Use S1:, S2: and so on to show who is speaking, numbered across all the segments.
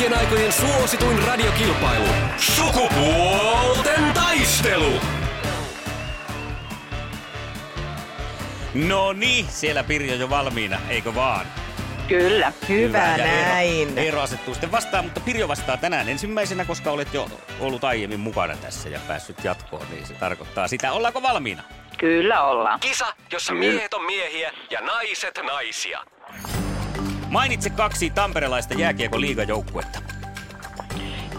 S1: kaikkien aikojen suosituin radiokilpailu. Sukupuolten taistelu.
S2: No niin, siellä Pirjo jo valmiina, eikö vaan?
S3: Kyllä.
S4: Hyvä
S2: Ja
S4: näin.
S2: Eero, Eero asettuu sitten vastaan, mutta Pirjo vastaa tänään ensimmäisenä, koska olet jo ollut aiemmin mukana tässä ja päässyt jatkoon, niin se tarkoittaa sitä. Ollaanko valmiina?
S3: Kyllä ollaan.
S1: Kisa, jossa miehet on miehiä ja naiset naisia.
S2: Mainitse kaksi tamperelaista jääkiekon liigajoukkuetta.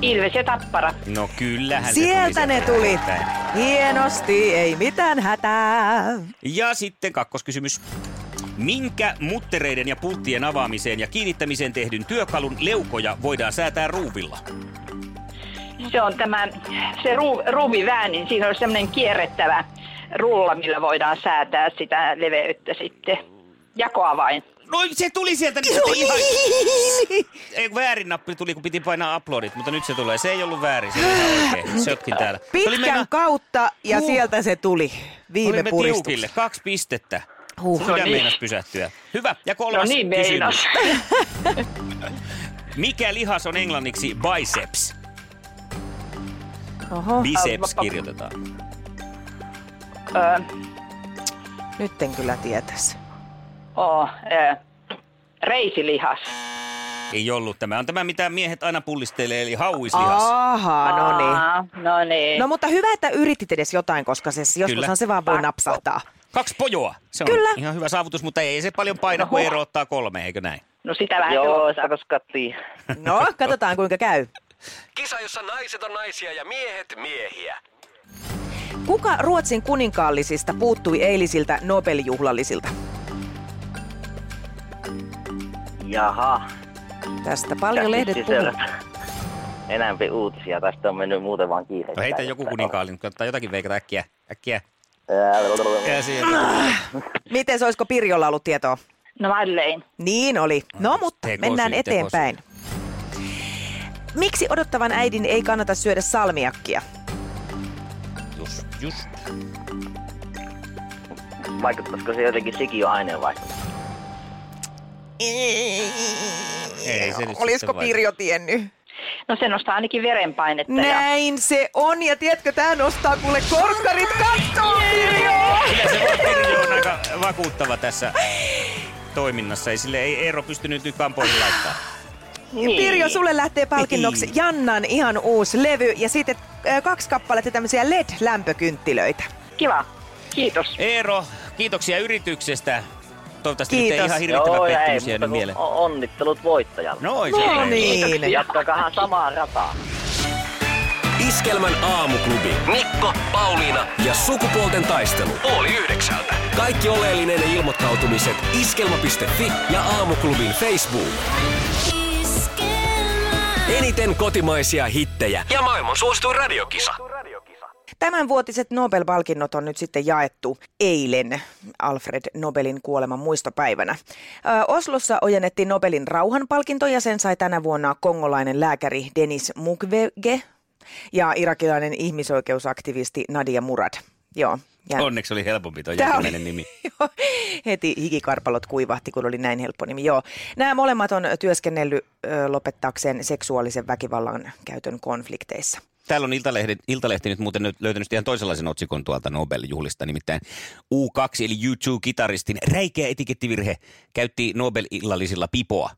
S3: Ilves ja Tappara.
S2: No kyllähän
S4: Sieltä
S2: se tuli
S4: ne tuli. Hienosti, ei mitään hätää.
S2: Ja sitten kakkoskysymys. Minkä muttereiden ja pulttien avaamiseen ja kiinnittämiseen tehdyn työkalun leukoja voidaan säätää ruuvilla?
S3: Se on tämä, se ru, ruuviväänin, siinä on semmoinen kierrettävä rulla, millä voidaan säätää sitä leveyttä sitten. Jakoavain.
S2: No se tuli sieltä nyt sitten ihan... Ei, väärin nappi tuli, kun piti painaa uploadit, mutta nyt se tulee. Se ei ollut väärin, se oli ihan oikein. Sötkin täällä. Se oli
S4: Pitkän
S2: mennä-
S4: kautta ja
S2: Huh.
S4: sieltä se tuli. Viime
S2: Olimme tiukille, kaksi pistettä.
S4: Huh.
S2: Sydän
S3: No niin.
S2: meinas pysähtyä. Hyvä, ja kolmas
S3: No niin
S2: kysymys. Mikä lihas on englanniksi biceps?
S4: Oho,
S2: Biceps kirjoitetaan.
S3: Öö,
S4: nyt en kyllä tietäisi.
S3: Oo, öö, reisilihas.
S2: Ei ollut tämä. On tämä, mitä miehet aina pullistelee, eli hauislihas.
S4: Aha, no niin.
S3: No niin.
S4: No mutta hyvä, että yritit edes jotain, koska se, joskushan se vaan voi napsahtaa.
S2: Kaksi pojoa. Se on
S4: Kyllä.
S2: ihan hyvä saavutus, mutta ei se paljon paina, kun Eero ottaa kolme, eikö näin?
S3: No sitä vähän
S5: Joo, sitä.
S4: No, katsotaan kuinka käy.
S1: Kisa, jossa naiset on naisia ja miehet miehiä.
S4: Kuka Ruotsin kuninkaallisista puuttui eilisiltä Nobel-juhlallisilta?
S5: Jaha.
S4: Tästä paljon lehdet
S5: Käsitti
S4: puhuu.
S5: Enämpi uutisia. Tästä on mennyt muuten vaan kiire.
S2: No heitä joku kuninkaallinen, kannattaa jotakin veikata äkkiä. Äkkiä.
S5: Ää,
S2: Käsiä.
S4: Miten se olisiko Pirjolla ollut tietoa?
S3: No Madeleine.
S4: Niin oli. No mutta
S2: tekosyy,
S4: mennään eteenpäin. Miksi odottavan äidin ei kannata syödä salmiakkia?
S2: Just, just.
S5: Vaikuttaisiko se jotenkin sikiöaineen vai?
S2: Ei se nyt
S4: Olisiko Pirjo tiennyt?
S3: No se nostaa ainakin verenpainetta. Ja...
S4: Näin se on, ja tiedätkö, tää nostaa kuule korkkarit kattoon, Pirjo!
S2: Kyllä se Pirjo on aika vakuuttava tässä toiminnassa. Ei sille ei Eero pystynyt nyt kampoihin laittaa.
S3: Niin.
S4: Pirjo, sulle lähtee palkinnoksi
S2: Niin.
S4: Jannan ihan uusi levy ja sitten kaksi kappaletta tämmöisiä LED-lämpökynttilöitä.
S3: Kiva. Kiitos.
S2: Eero, kiitoksia yrityksestä. Toivottavasti nyt ei
S4: Kiitos.
S2: ihan hirvittävä
S5: Joo,
S2: pettymys jäänyt mieleen.
S5: onnittelut voittajalle.
S2: No,
S4: No
S2: se
S4: niin.
S5: Jatkakahan samaa rataa.
S1: Iskelmän aamuklubi. Mikko, Pauliina ja sukupuolten taistelu. Oli yhdeksältä. Kaikki oleellinen ilmoittautumiset iskelma.fi ja aamuklubin Facebook. Eniten kotimaisia hittejä ja maailman suosituin radiokisa.
S4: Tämänvuotiset Nobel-palkinnot on nyt sitten jaettu eilen Alfred Nobelin kuoleman muistopäivänä. Ö, Oslossa ojennettiin Nobelin rauhanpalkinto ja sen sai tänä vuonna kongolainen lääkäri Denis Mukwege ja irakilainen ihmisoikeusaktivisti Nadia Murad. Joo. Ja
S2: Onneksi oli helpompi tuo jälkimmäinen nimi.
S4: Joo, heti hikikarpalot kuivahti, kun oli näin helppo nimi. Joo. Nämä molemmat on työskennellyt ö, lopettaakseen seksuaalisen väkivallan käytön konflikteissa.
S2: Täällä on Iltalehti, Iltalehti nyt muuten nyt löytänyt ihan toisenlaisen otsikon tuolta Nobel-juhlista, nimittäin U2 eli U2-kitaristin räikeä etikettivirhe käytti Nobel-illallisilla pipoa.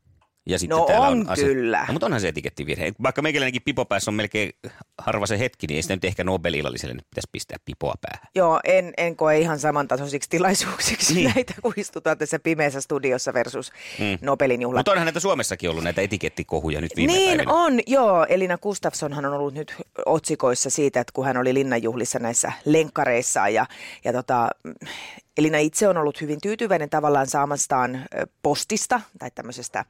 S2: Ja sitten
S4: No
S2: täällä
S4: on kyllä.
S2: No, mutta onhan se etikettivirhe. Vaikka meikäläinenkin pipo päässä on melkein harva se hetki, niin ei sitä nyt ehkä Nobel-illalliselle nyt pitäisi pistää pipoa päähän.
S4: Joo, en, en koe ihan samantasoisiksi tilaisuuksiksi
S2: Niin.
S4: näitä, kun istutaan tässä pimeässä studiossa versus mm. Nobelin juhlat.
S2: Mutta onhan näitä Suomessakin ollut näitä etikettikohuja nyt viime
S4: Niin
S2: päivinä.
S4: on, joo. Elina Gustafssonhan on ollut nyt otsikoissa siitä, että kun hän oli linnanjuhlissa näissä lenkkareissaan ja, ja tota, Elina itse on ollut hyvin tyytyväinen tavallaan saamastaan postista tai tämmöisestä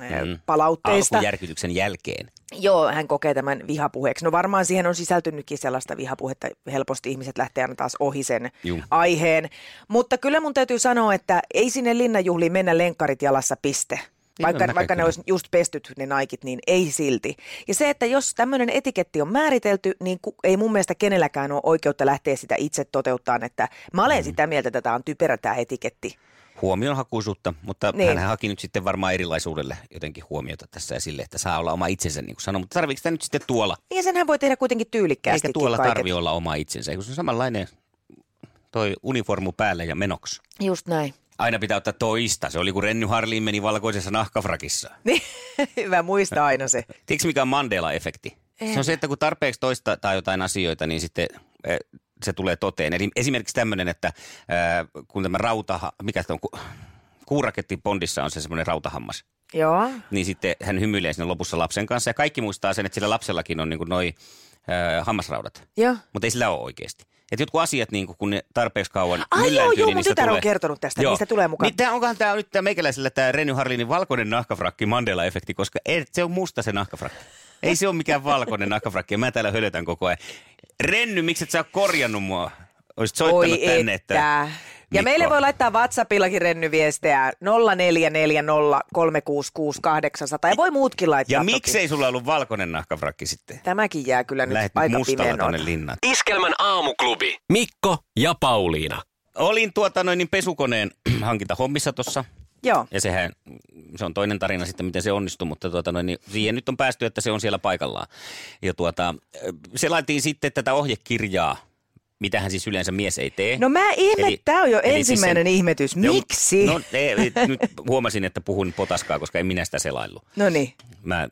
S4: mm,
S2: Mm.
S4: palautteista.
S2: Alkujärkytyksen jälkeen.
S4: Joo, hän kokee tämän vihapuheeksi. No varmaan siihen on sisältynytkin sellaista vihapuhetta. Helposti ihmiset lähtee aina taas ohi sen
S2: Juu.
S4: aiheen. Mutta kyllä mun täytyy sanoa, että ei sinne linnanjuhliin mennä lenkkarit jalassa piste. Vaikka,
S2: mä
S4: vaikka ne olisi just pestyt ne naikit, niin ei silti. Ja se, että jos tämmöinen etiketti on määritelty, niin ku, ei mun mielestä kenelläkään ole oikeutta lähteä sitä itse toteuttaan. Että mä olen sitä mieltä, että tämä on typerä tämä etiketti.
S2: Huomionhakuisuutta, mutta
S4: Niin.
S2: hän haki nyt sitten varmaan erilaisuudelle jotenkin huomiota tässä ja sille, että saa olla oma itsensä, niin kuin sanoi. Mutta tarviiko sitä nyt sitten tuolla?
S4: Ja senhän voi tehdä kuitenkin tyylikkäästi.
S2: Eikä tuolla tarvi olla oma itsensä, kun se on samanlainen toi uniformu päälle ja menoksi.
S4: Just näin.
S2: Aina pitää ottaa toista. Se oli kun Renny Harliin meni valkoisessa nahkafrakissa.
S4: Niin, hyvä muistaa aina se.
S2: Tiedätkö mikä on Mandela-efekti?
S4: En.
S2: Se on se, että kun tarpeeksi toista tai jotain asioita, niin sitten eh, se tulee toteen. Eli esimerkiksi tämmöinen, että eh, kun tämä rauta, mikä se on, ku- kuuraketti Bondissa on se semmoinen rautahammas.
S4: Joo.
S2: Niin sitten hän hymyilee sinne lopussa lapsen kanssa ja kaikki muistaa sen, että sillä lapsellakin on niin noi eh, hammasraudat.
S4: Joo.
S2: Mutta ei sillä ole oikeasti. Että jotkut asiat, niin kun ne tarpeeksi kauan
S4: Ai joo, joo,
S2: niin
S4: mun tytär on
S2: tulee...
S4: kertonut tästä, niistä tulee mukaan.
S2: Niin tää, onkohan tämä nyt tää meikäläisellä tämä Renny Harlinin valkoinen nahkafrakki Mandela-efekti, koska ei, se on musta se nahkafrakki. Ei se ole mikään valkoinen nahkafrakki mä täällä hölötän koko ajan. Renny, miksi et sä ole korjannut mua? Olisit soittanut
S4: Oi
S2: tänne,
S4: että.
S2: että...
S4: Ja meille voi laittaa WhatsAppillakin rennyviestejä 0440366800 ja voi muutkin laittaa
S2: Ja
S4: toki.
S2: miksei sulla ollut valkoinen nahkafrakki sitten?
S4: Tämäkin jää kyllä nyt
S2: Lähet nyt
S4: aika
S2: mustalla linnaan.
S1: Iskelmän aamuklubi. Mikko ja Pauliina.
S2: Olin tuota noin niin pesukoneen hankintahommissa tuossa
S4: Joo.
S2: Ja sehän, se on toinen tarina sitten, miten se onnistui, mutta tuota, niin siihen nyt on päästy, että se on siellä paikallaan. Ja tuota, se laitiin sitten tätä ohjekirjaa, mitähän siis yleensä mies ei tee.
S4: No mä ihme,
S2: Eli-
S4: tämä on jo
S2: siis
S4: ensimmäinen
S2: sen-
S4: ihmetys.
S2: Joo,
S4: Miksi?
S2: No ei, ei, nyt huomasin, että puhun potaskaa, koska en minä sitä selaillut.
S4: No niin.
S2: Mä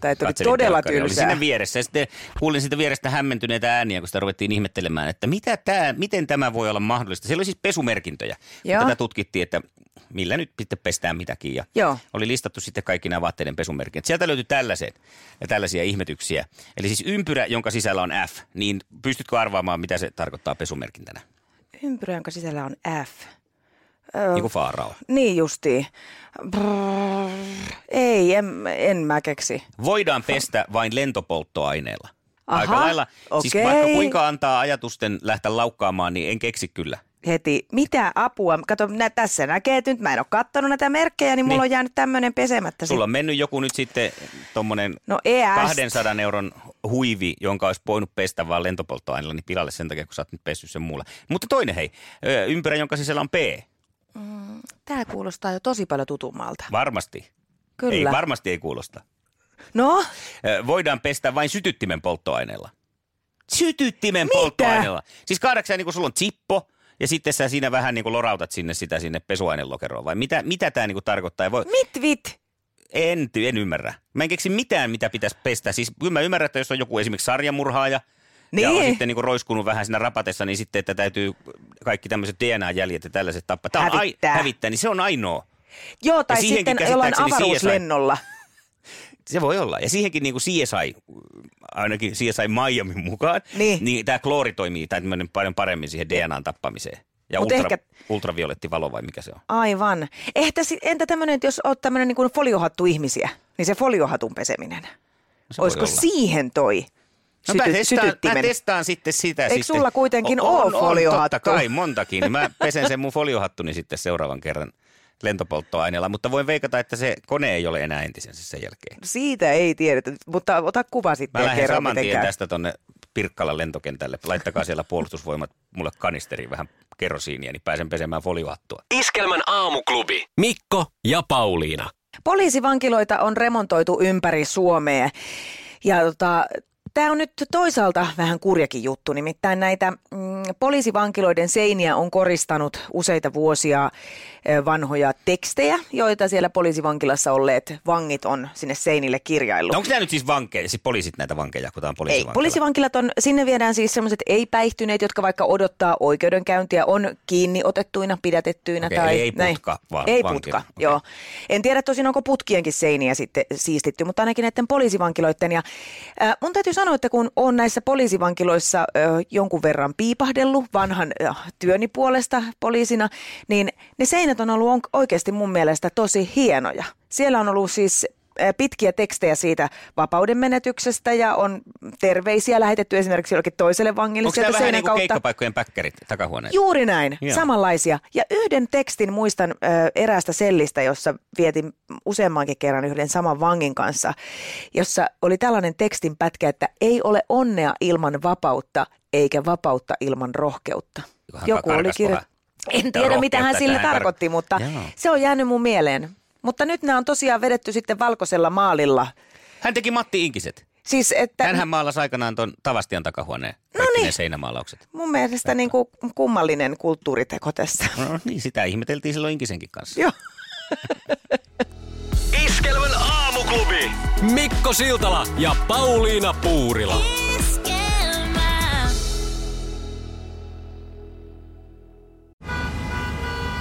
S4: Tämä oli
S2: katselin
S4: todella tylsää.
S2: siinä vieressä ja sitten kuulin siitä vierestä hämmentyneitä ääniä, kun sitä ruvettiin ihmettelemään, että mitä tää, miten tämä voi olla mahdollista. Siellä oli siis pesumerkintöjä.
S4: Joo.
S2: Tätä tutkittiin, että millä nyt sitten pestään mitäkin. Ja
S4: Joo.
S2: oli listattu sitten kaikki nämä vaatteiden pesumerkinnät. Sieltä löytyi tällaiset ja tällaisia ihmetyksiä. Eli siis ympyrä, jonka sisällä on F, niin pystytkö arvaamaan, mitä se tarkoittaa pesumerkintänä?
S4: Ympyrä, jonka sisällä on F.
S2: Niin kuin Faarao.
S4: Niin justiin. Brrr, ei, en, en mä keksi.
S2: Voidaan pestä vain lentopolttoaineella. Aika
S4: Aha,
S2: lailla. Siis
S4: okei.
S2: vaikka kuinka antaa ajatusten lähteä laukkaamaan, niin en keksi kyllä.
S4: Heti, mitä apua? Kato, nä, tässä näkee, että nyt mä en ole kattonut näitä merkkejä, niin mulla
S2: Niin.
S4: on jäänyt tämmöinen pesemättä.
S2: Sulla on mennyt joku nyt sitten tommonen
S4: No ES.
S2: 200 euron huivi, jonka olisi voinut pestä vaan lentopolttoaineella, niin pilalle sen takia, kun sä oot nyt pessyt sen muulla. Mutta toinen hei, ympyrä, jonka sisällä on P.
S4: Tämä kuulostaa jo tosi paljon tutummalta.
S2: Varmasti.
S4: Kyllä.
S2: Ei, varmasti ei kuulosta.
S4: no,
S2: Voidaan pestä vain sytyttimen polttoaineella. Sytyttimen
S4: Mitä?
S2: polttoaineella. Siis kahdeksan, niin kuin sulla on chippo, ja sitten sä siinä vähän niin kuin lorautat sinne sitä sinne pesuainelokeroon. Vai mitä, mitä tämä niin kuin tarkoittaa? Ja Voi,
S4: mit vit?
S2: En, en ymmärrä. Mä en keksi mitään, mitä pitäisi pestä. Siis kyllä mä ymmärrän, että jos on joku esimerkiksi sarjamurhaaja, ja on
S4: Niin.
S2: sitten niin roiskunut vähän siinä rapatessa, niin sitten, että täytyy kaikki tämmöiset DNA-jäljet ja tällaiset tappaa. Tämä on
S4: Hävittää.
S2: ai, hävittää, niin se on ainoa.
S4: Joo, tai sitten jollain avaruuslennolla.
S2: Se voi olla. Ja siihenkin niin kuin CSI, ainakin CSI Miamin mukaan,
S4: Niin.
S2: niin tämä kloori toimii tai paljon paremmin siihen DNAn tappamiseen. Ja
S4: Mut
S2: ultra,
S4: ehkä-
S2: ultravioletti valo vai mikä se on?
S4: Aivan. Ehtä, entä tämmöinen, että jos oot tämmöinen niin kuin foliohattu ihmisiä, niin se foliohatun peseminen.
S2: No
S4: Olisiko siihen toi
S2: No mä, testaan, mä testaan sitten sitä.
S4: Eikö
S2: sitten.
S4: sulla kuitenkin
S2: on,
S4: oo
S2: on, on,
S4: foliohattu?
S2: Totta kai, montakin. Mä pesen sen mun foliohattuni sitten seuraavan kerran lentopolttoaineella, mutta voin veikata, että se kone ei ole enää entisensä sen jälkeen.
S4: Siitä ei tiedetä, mutta ota kuva sitten
S2: Mä lähden
S4: kerro,
S2: saman tien tästä tonne Pirkkalan lentokentälle. Laittakaa siellä puolustusvoimat mulle kanisteriin vähän kerosiinia, niin pääsen pesemään foliohattua.
S1: Iskelmän aamuklubi. Mikko ja Pauliina.
S4: Poliisivankiloita on remontoitu ympäri Suomea. Ja tota, tämä on nyt toisaalta vähän kurjakin juttu, nimittäin näitä mm, poliisivankiloiden seiniä on koristanut useita vuosia vanhoja tekstejä, joita siellä poliisivankilassa olleet vangit on sinne seinille kirjaillut.
S2: No onko nämä nyt siis vankeja, siis poliisit näitä vankeja, kun tämä on
S4: Ei,
S2: poliisivankila?
S4: poliisivankilat on, sinne viedään siis sellaiset ei-päihtyneet, jotka vaikka odottaa oikeudenkäyntiä, on kiinni otettuina, pidätettyinä
S2: Okei,
S4: tai
S2: ei
S4: näin.
S2: putka, vaan
S4: Ei
S2: vankila.
S4: putka,
S2: Okei.
S4: joo. En tiedä tosin, onko putkienkin seiniä sitten siistitty, mutta ainakin näiden poliisivankiloiden. Ja, äh, mun täytyy sanoa, että kun on näissä poliisivankiloissa äh, jonkun verran piipahdettu, taidellut vanhan työni puolesta poliisina, niin ne seinät on ollut oikeasti mun mielestä tosi hienoja. Siellä on ollut siis pitkiä tekstejä siitä vapauden menetyksestä ja on terveisiä lähetetty esimerkiksi jollekin toiselle vangille
S2: Onko
S4: sieltä
S2: tämä vähän niin kuin
S4: kautta.
S2: keikkapaikkojen päkkärit takahuoneet?
S4: Juuri näin,
S2: Joo.
S4: samanlaisia. Ja yhden tekstin muistan ö, eräästä sellistä, jossa vietin useammankin kerran yhden saman vangin kanssa, jossa oli tällainen tekstin pätkä, että ei ole onnea ilman vapautta, eikä vapautta ilman rohkeutta.
S2: Johan
S4: Joku oli
S2: karkas
S4: kirjo...
S2: vähän.
S4: En tiedä, mitä hän sillä tarkoitti, mutta se on jäänyt mun mieleen. Mutta nyt nämä on tosiaan vedetty sitten valkoisella maalilla.
S2: Hän teki Matti Inkiset.
S4: Siis, että
S2: Hänhän maalasi aikanaan tuon Tavastian takahuoneen.
S4: No niin.
S2: ne seinämaalaukset.
S4: mun mielestä niin kuin kummallinen kulttuuriteko tässä.
S2: No niin, sitä ihmeteltiin silloin Inkisenkin kanssa.
S4: Joo.
S1: Iskelmän aamuklubi. Mikko Siltala ja Pauliina Puurila.